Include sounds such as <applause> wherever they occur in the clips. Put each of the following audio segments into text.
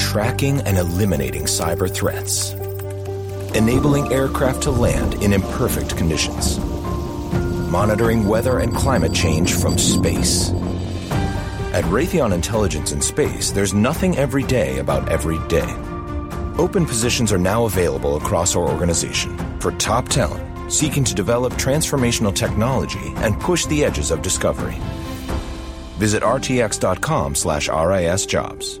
Tracking and eliminating cyber threats. Enabling aircraft to land in imperfect conditions. Monitoring weather and climate change from space. At Raytheon Intelligence in Space, there's nothing every day about every day. Open positions are now available across our organization for top talent seeking to develop transformational technology and push the edges of discovery. Visit rtx.com/ris jobs.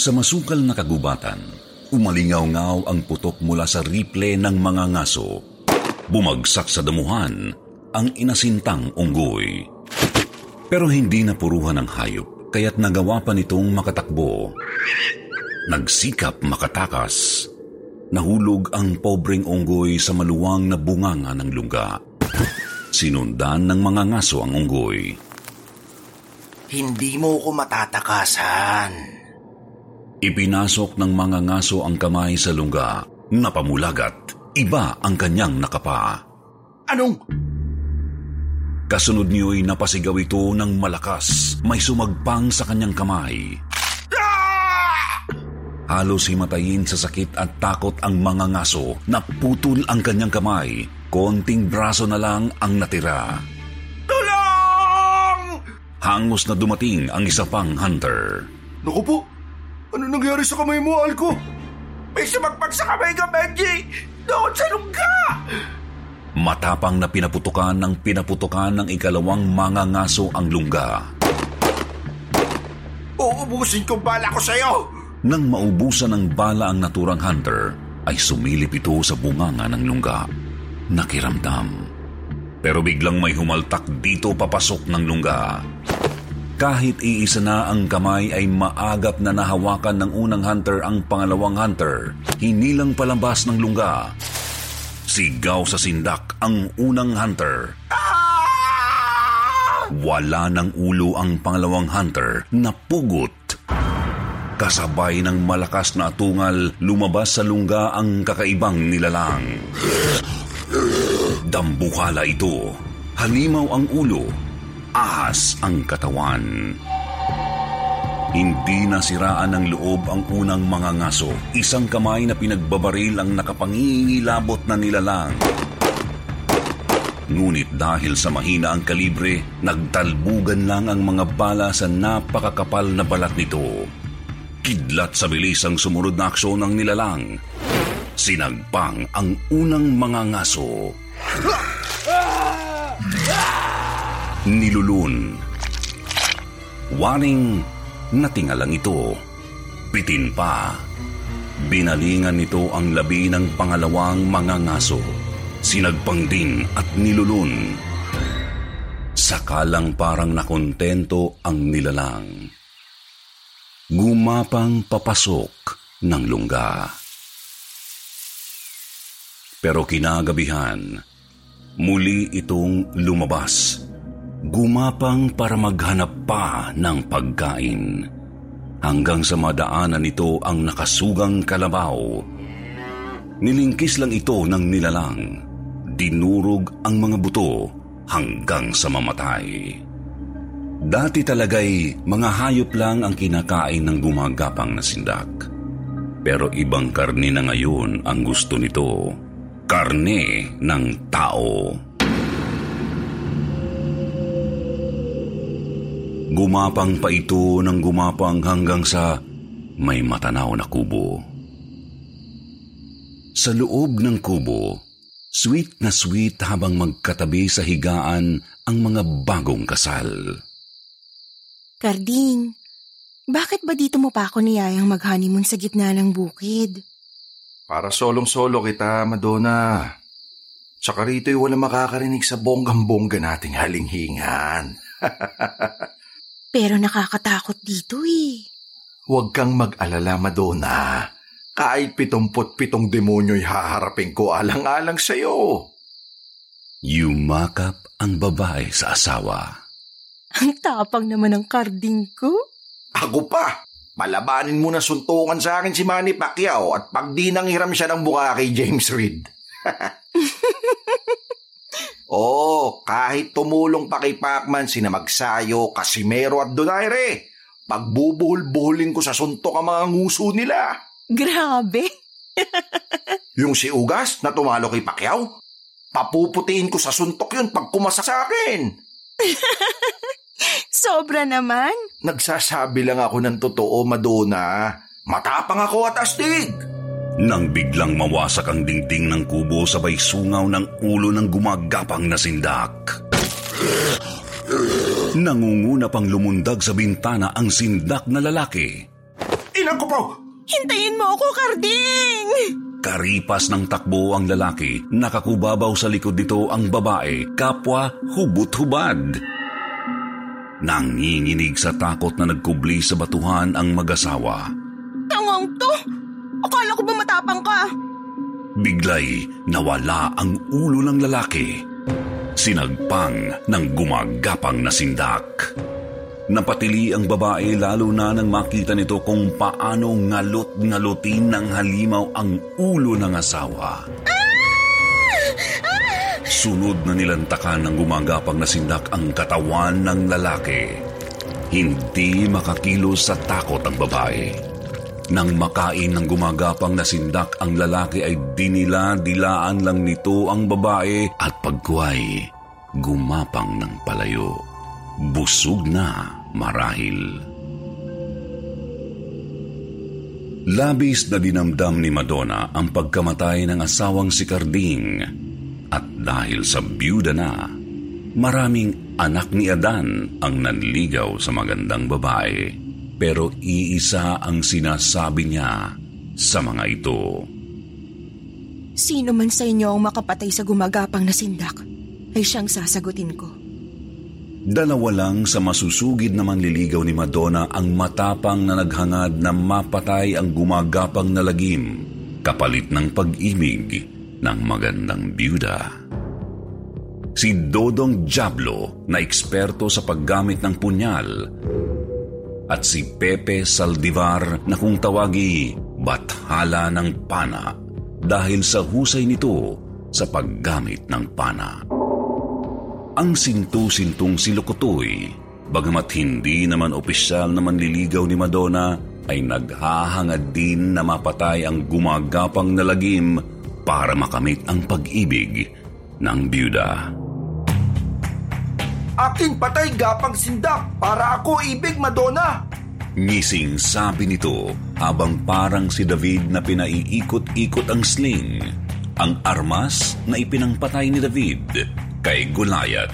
Sa masukal na kagubatan, umalingaw-ngaw ang putok mula sa riple ng mga ngaso. Bumagsak sa damuhan ang inasintang unggoy. Pero hindi napuruhan ng hayop, kaya't nagawa pa nitong makatakbo. Nagsikap makatakas. Nahulog ang pobreng unggoy sa maluwang na bunganga ng lungga. Sinundan ng mga ngaso ang unggoy. Hindi mo ko matatakasan. Ipinasok ng mga ngaso ang kamay sa lungga. Napamulagat. Iba ang kanyang nakapa. Anong? Kasunod niyo'y napasigaw ito ng malakas. May sumagpang sa kanyang kamay. Halos himatayin sa sakit at takot ang mga ngaso. Naputol ang kanyang kamay. Konting braso na lang ang natira. Tulong! Hangos na dumating ang isa pang hunter. Naku po, ano nangyari sa kamay mo, Alko? May sumagpag sa kamay ka, Benji! Doon sa lungga! Matapang na pinaputukan ng pinaputukan ng ikalawang mga ngaso ang lungga. Uubusin kong bala ko sa'yo! Nang maubusan ng bala ang naturang hunter, ay sumilip ito sa bunganga ng lungga. Nakiramdam. Pero biglang may humaltak dito papasok ng lungga. Kahit iisa na ang kamay ay maagap na nahawakan ng unang hunter ang pangalawang hunter. Hinilang palabas ng lungga. Sigaw sa sindak ang unang hunter. Wala ng ulo ang pangalawang hunter na pugot. Kasabay ng malakas na atungal, lumabas sa lungga ang kakaibang nilalang. Dambuhala ito. Halimaw ang ulo ahas ang katawan. Hindi nasiraan ng loob ang unang mga ngaso. Isang kamay na pinagbabaril ang nakapangingilabot na nilalang. Ngunit dahil sa mahina ang kalibre, nagtalbugan lang ang mga bala sa napakakapal na balat nito. Kidlat sa bilis ang sumunod na aksyon ng nilalang. Sinagpang ang unang mga ngaso. Nilulun. Waring natingalang ito. Pitin pa. Binalingan nito ang labi ng pangalawang mga ngaso. Sinagpang din at nilulun. Sakalang parang nakontento ang nilalang. Gumapang papasok ng lungga. Pero kinagabihan, muli itong lumabas Gumapang para maghanap pa ng pagkain. Hanggang sa madaanan nito ang nakasugang kalabaw. Nilingkis lang ito ng nilalang. Dinurog ang mga buto hanggang sa mamatay. Dati talagay mga hayop lang ang kinakain ng gumagapang na sindak. Pero ibang karne na ngayon ang gusto nito. Karne ng tao. Gumapang pa ito ng gumapang hanggang sa may matanaw na kubo. Sa loob ng kubo, sweet na sweet habang magkatabi sa higaan ang mga bagong kasal. Karding, bakit ba dito mo pa ako niyayang mag-honeymoon sa gitna ng bukid? Para solong-solo kita, Madonna. Tsaka rito'y wala makakarinig sa bonggang-bongga nating halinghingan. <laughs> Pero nakakatakot dito eh. Huwag kang mag-alala, Madonna. Kahit pitumput pitong demonyo'y haharapin ko alang-alang sa'yo. Yumakap ang babae sa asawa. Ang tapang naman ng karding ko. Ako pa! Malabanin mo na suntukan sa akin si Manny Pacquiao at pag di nanghiram siya ng buka kay James Reed. <laughs> oh, kahit tumulong pa kay Pacman sina Magsayo, Casimero at Donaire, pagbubuhol-buhulin ko sa suntok ang mga nguso nila. Grabe! <laughs> Yung si Ugas na tumalo kay Pacquiao, papuputiin ko sa suntok yun pag kumasa sa akin. <laughs> Sobra naman. Nagsasabi lang ako ng totoo, Madonna. Matapang ako at astig. Nang biglang mawasak ang dingding ng kubo sabay sungaw ng ulo ng gumagapang na sindak. Nangunguna pang lumundag sa bintana ang sindak na lalaki. Inang ko po! Hintayin mo ako, Karding! Karipas ng takbo ang lalaki, nakakubabaw sa likod nito ang babae, kapwa hubot-hubad. Nanginginig sa takot na nagkubli sa batuhan ang mag-asawa. Tangong to! Akala ko ba matapang ka? Biglay nawala ang ulo ng lalaki. Sinagpang ng gumagapang na sindak. Napatili ang babae lalo na nang makita nito kung paano ngalot-ngalotin ng halimaw ang ulo ng asawa. Sunod na nilantakan ng gumagapang na sindak ang katawan ng lalaki. Hindi makakilos sa takot ang babae. Nang makain ng gumagapang na sindak ang lalaki ay dinila-dilaan lang nito ang babae at pagkuhay, gumapang ng palayo. Busog na marahil. Labis na dinamdam ni Madonna ang pagkamatay ng asawang si Carding at dahil sa byuda na, maraming anak ni Adan ang nanligaw sa magandang babae. Pero iisa ang sinasabi niya sa mga ito. Sino man sa inyo ang makapatay sa gumagapang na sindak, ay siyang sasagutin ko. Dalawa lang sa masusugid na manliligaw ni Madonna ang matapang na naghangad na mapatay ang gumagapang na lagim kapalit ng pag-ibig ng magandang byuda. Si Dodong Diablo na eksperto sa paggamit ng punyal at si Pepe Saldivar na kung tawagi Bathala ng Pana dahil sa husay nito sa paggamit ng pana. Ang sintu-sintong si Lukutoy, bagamat hindi naman opisyal na manliligaw ni Madonna, ay naghahangad din na mapatay ang gumagapang na lagim para makamit ang pag-ibig ng byuda. Aking patay gapang sindak para ako ibig, Madonna. Ngising sabi nito habang parang si David na pinaiikot-ikot ang sling, ang armas na ipinangpatay ni David kay Goliath.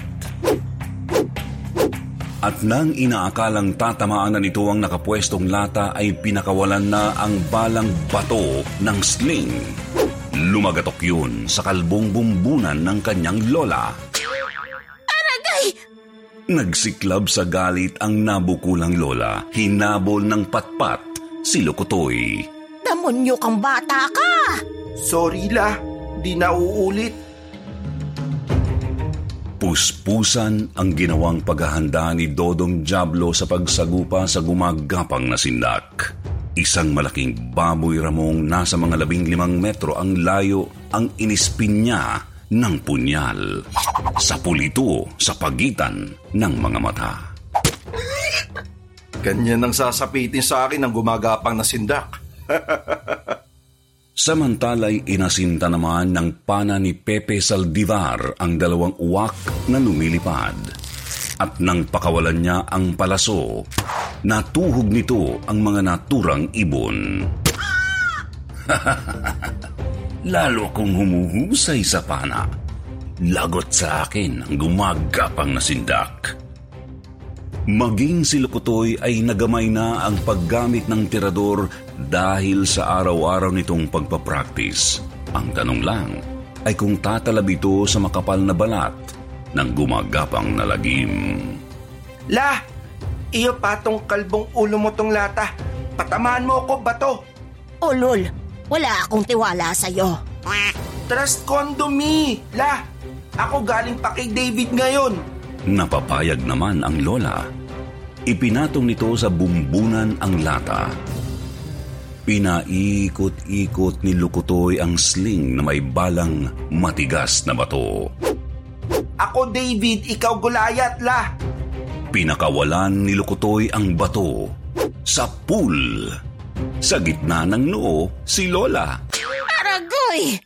At nang inaakalang tatamaan na nito ang nakapwestong lata ay pinakawalan na ang balang bato ng sling. Lumagatok yun sa kalbong bumbunan ng kanyang lola. Nagsiklab sa galit ang nabukulang lola. Hinabol ng patpat si Lukutoy. Damonyo kang bata ka! Sorry la, di na uulit. Puspusan ang ginawang paghahanda ni Dodong Diablo sa pagsagupa sa gumagapang na sindak. Isang malaking baboy ramong nasa mga labing limang metro ang layo ang inispin niya ng punyal. Sa pulito sa pagitan ng mga mata. Ganyan ang sasapitin sa akin ng gumagapang na sindak. <laughs> Samantala'y inasinta naman ng pana ni Pepe Saldivar ang dalawang uwak na lumilipad. At nang pakawalan niya ang palaso, natuhog nito ang mga naturang ibon. <laughs> Lalo akong humuhusay sa pana. Lagot sa akin ang gumagapang na sindak. Maging si Lukutoy ay nagamay na ang paggamit ng tirador dahil sa araw-araw nitong pagpapraktis. Ang tanong lang ay kung tatalab ito sa makapal na balat ng gumagapang na lagim. La! Iyo pa tong kalbong ulo mo tong lata. Patamaan mo ako, bato. Ulol, wala akong tiwala sa'yo. Trust condo me. La! Ako galing pa kay David ngayon. Napapayag naman ang lola. Ipinatong nito sa bumbunan ang lata. Pinaikot-ikot ni Lukutoy ang sling na may balang matigas na bato. Ako David, ikaw gulayat, la. Pinakawalan ni Lukutoy ang bato sa pool. Sa gitna ng noo, si Lola. Aragoy!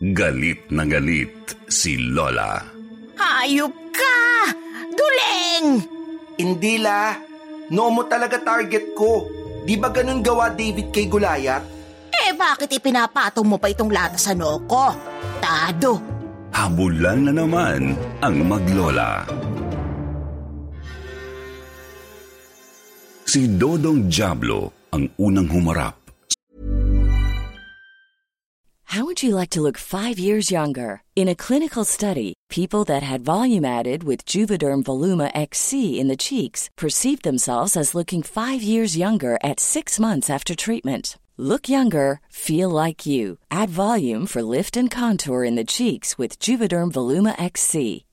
Galit na galit si Lola. Hayop ka! Duling! Hindi la. Noo mo talaga target ko. Di ba ganun gawa David kay Gulayat? Eh bakit ipinapatong mo pa itong lata sa noo ko? Tado! Habulan na naman ang maglola. Si Dodong Diablo ang unang humarap How would you like to look five years younger? In a clinical study, people that had volume added with Juvederm Voluma XC in the cheeks perceived themselves as looking five years younger at six months after treatment. Look younger, feel like you. Add volume for lift and contour in the cheeks with Juvederm Voluma XC.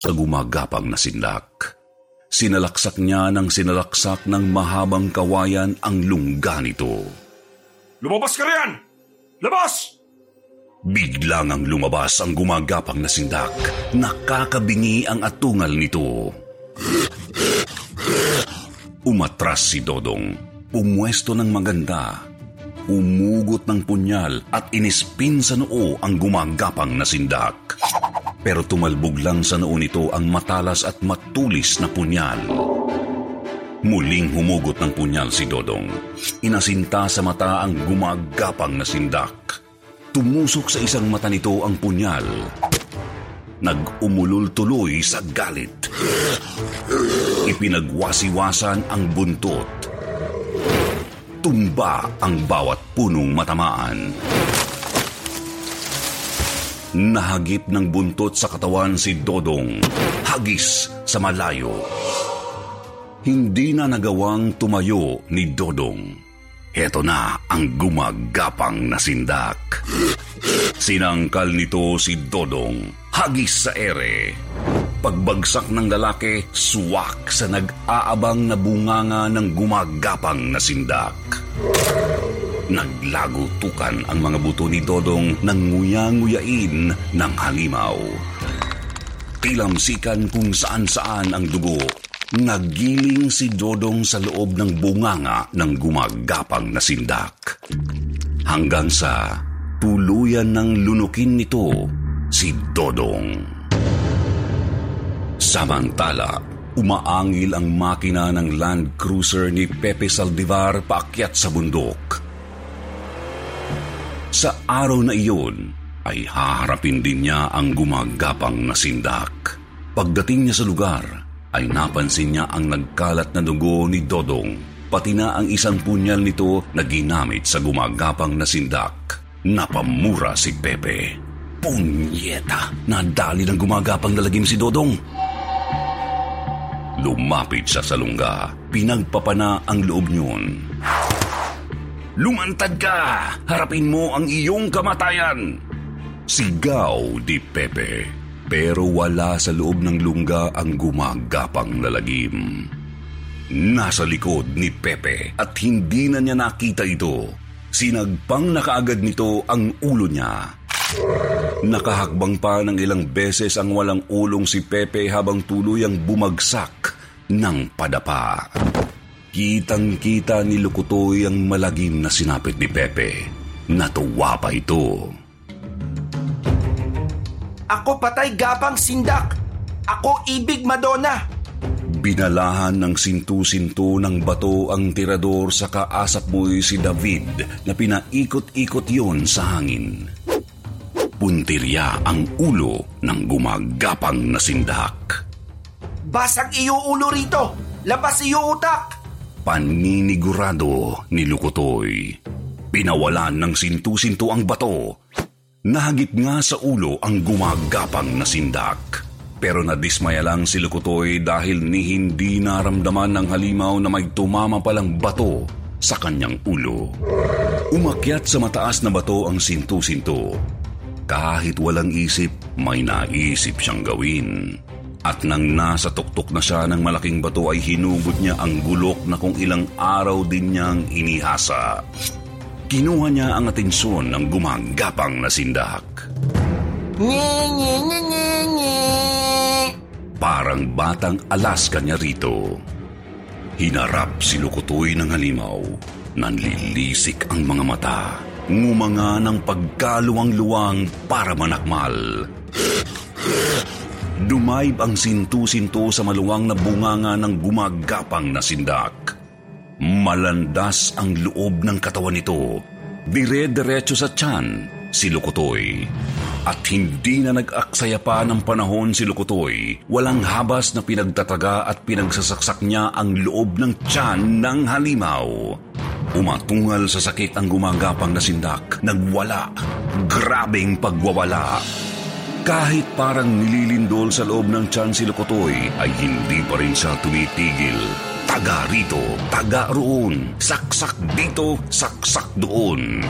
Sa gumagapang na sindak. Sinalaksak niya ng sinalaksak ng mahabang kawayan ang lungga nito. Lumabas ka riyan! Labas! Biglang ang lumabas ang gumagapang na sindak. Nakakabingi ang atungal nito. Umatras si Dodong. Pumwesto ng maganda. Umugot ng punyal at inispin sa noo ang gumagapang na sindak. Pero tumalbog lang sa noo nito ang matalas at matulis na punyal. Muling humugot ng punyal si Dodong. Inasinta sa mata ang gumagapang na sindak. Tumusok sa isang mata nito ang punyal. Nag-umulol tuloy sa galit. Ipinagwasiwasan ang buntot. Tumba ang bawat punong matamaan. Nahagip ng buntot sa katawan si Dodong. Hagis sa malayo. Hindi na nagawang tumayo ni Dodong. Heto na ang gumagapang na sindak. Sinangkal nito si Dodong. Hagis sa ere. Pagbagsak ng lalaki, suwak sa nag-aabang na bunganga ng gumagapang na sindak. Naglagutukan ang mga buto ni Dodong ng nguya-nguyain ng halimaw. Tilamsikan kung saan-saan ang dugo. Nagiling si Dodong sa loob ng bunganga ng gumagapang na sindak. Hanggang sa tuluyan ng lunukin nito si Dodong. Samantala, Umaangil ang makina ng Land Cruiser ni Pepe Saldivar paakyat sa bundok. Sa araw na iyon, ay haharapin din niya ang gumagapang na sindak. Pagdating niya sa lugar, ay napansin niya ang nagkalat na dugo ni Dodong, pati na ang isang punyal nito na ginamit sa gumagapang na sindak. Napamura si Pepe. Punyeta! Nadali ng gumagapang na lagim si Dodong. Lumapit sa salungga. Pinagpapana ang loob niyon. Lumantad ka! Harapin mo ang iyong kamatayan! Sigaw di Pepe. Pero wala sa loob ng lungga ang gumagapang lalagim. Nasa likod ni Pepe at hindi na niya nakita ito. Sinagpang na kaagad nito ang ulo niya. Nakahakbang pa ng ilang beses ang walang ulong si Pepe habang tuluyang bumagsak ng padapa. Kitang-kita ni Lukutoy ang malagim na sinapit ni Pepe. Natuwa pa ito. Ako patay gapang sindak! Ako ibig Madonna! Binalahan ng sintu-sintu ng bato ang tirador sa kaasap mo'y si David na pinaikot-ikot yon sa hangin puntirya ang ulo ng gumagapang na sindak. Basag iyo ulo rito! Labas iyo utak! Paninigurado ni Lukotoy. Pinawalan ng sintu-sintu ang bato. Nahagip nga sa ulo ang gumagapang na sindak. Pero nadismaya lang si Lukotoy dahil ni hindi naramdaman ng halimaw na may tumama palang bato sa kanyang ulo. Umakyat sa mataas na bato ang sintu-sintu kahit walang isip, may naisip siyang gawin. At nang nasa tuktok na siya ng malaking bato ay hinugot niya ang gulok na kung ilang araw din niyang inihasa. Kinuha niya ang atensyon ng gumagapang na sindak. Nye, nye, nye, nye, nye. Parang batang alas kanya rito. Hinarap si Lukutoy ng halimaw. Nanlilisik ang mga mata ngumanga ng pagkaluwang-luwang para manakmal. Dumayb ang sintu-sinto sa maluwang na bunganga ng gumagapang na sindak. Malandas ang loob ng katawan nito. Dire-diretso sa tiyan si Lukutoy. At hindi na nag-aksaya pa ng panahon si Lukutoy. Walang habas na pinagtataga at pinagsasaksak niya ang loob ng tiyan ng halimaw. Umatungal sa sakit ang gumagapang na sindak. Nagwala. Grabing pagwawala. Kahit parang nililindol sa loob ng tiyan si Lukotoy, ay hindi pa rin siya tumitigil. Taga rito, taga roon, saksak dito, saksak doon.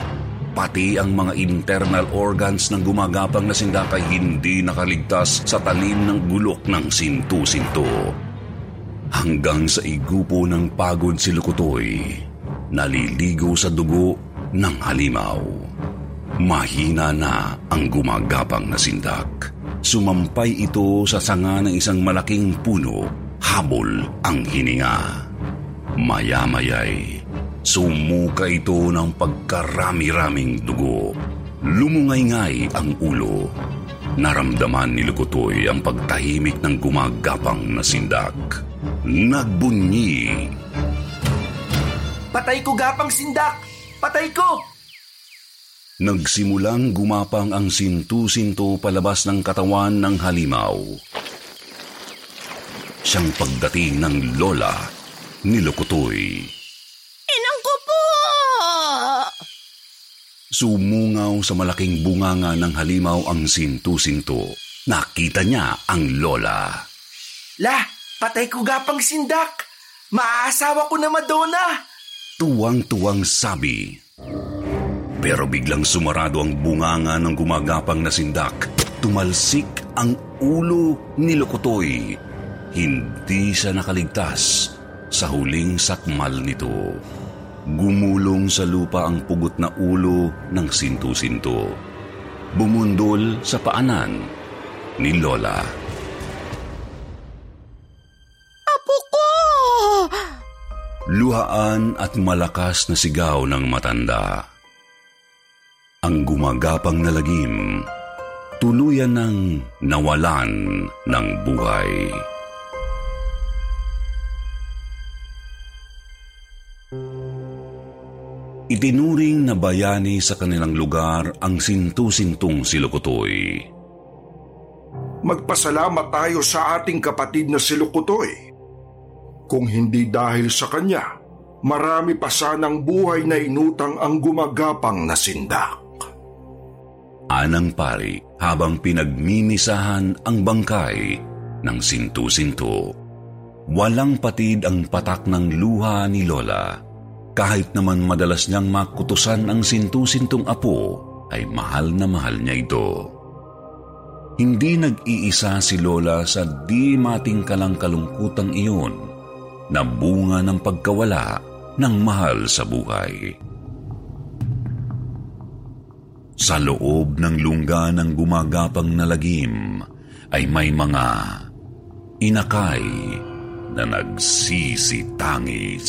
Pati ang mga internal organs ng gumagapang na sindak ay hindi nakaligtas sa talim ng gulok ng sintu-sinto. Hanggang sa igupo ng pagod si Lukotoy, naliligo sa dugo ng halimaw. Mahina na ang gumagapang na sindak. Sumampay ito sa sanga ng isang malaking puno, habol ang hininga. Maya-mayay, sumuka ito ng pagkarami-raming dugo. Lumungay-ngay ang ulo. Naramdaman ni Lukutoy ang pagtahimik ng gumagapang na sindak. Nagbunyi Patay ko gapang sindak! Patay ko! Nagsimulang gumapang ang sintu-sinto palabas ng katawan ng halimaw. Siyang pagdating ng lola ni Lokotoy. Inang ko po! Sumungaw sa malaking bunganga ng halimaw ang sintu-sinto. Nakita niya ang lola. La, patay ko gapang sindak! Maaasawa ko na Madonna! Tuwang-tuwang sabi. Pero biglang sumarado ang bunganga ng gumagapang na sindak. Tumalsik ang ulo ni Lokotoy. Hindi siya nakaligtas sa huling sakmal nito. Gumulong sa lupa ang pugot na ulo ng sintu-sinto. Bumundol sa paanan ni Lola. Apo ko! Luhaan at malakas na sigaw ng matanda ang gumagapang na lagim, tuluyan ng nawalan ng buhay. Itinuring na bayani sa kanilang lugar ang sintu-sintong silukutoy. Magpasalamat tayo sa ating kapatid na silukutoy. Kung hindi dahil sa kanya, marami pa sanang buhay na inutang ang gumagapang na sindak. Anang pari habang pinagmimisahan ang bangkay ng sintu-sinto. Walang patid ang patak ng luha ni Lola kahit naman madalas niyang makutusan ang sintu-sintong apo, ay mahal na mahal niya ito. Hindi nag-iisa si Lola sa di matingkalang kalungkutang iyon na bunga ng pagkawala ng mahal sa buhay. Sa loob ng lungga ng gumagapang na lagim ay may mga inakay na nagsisitangis.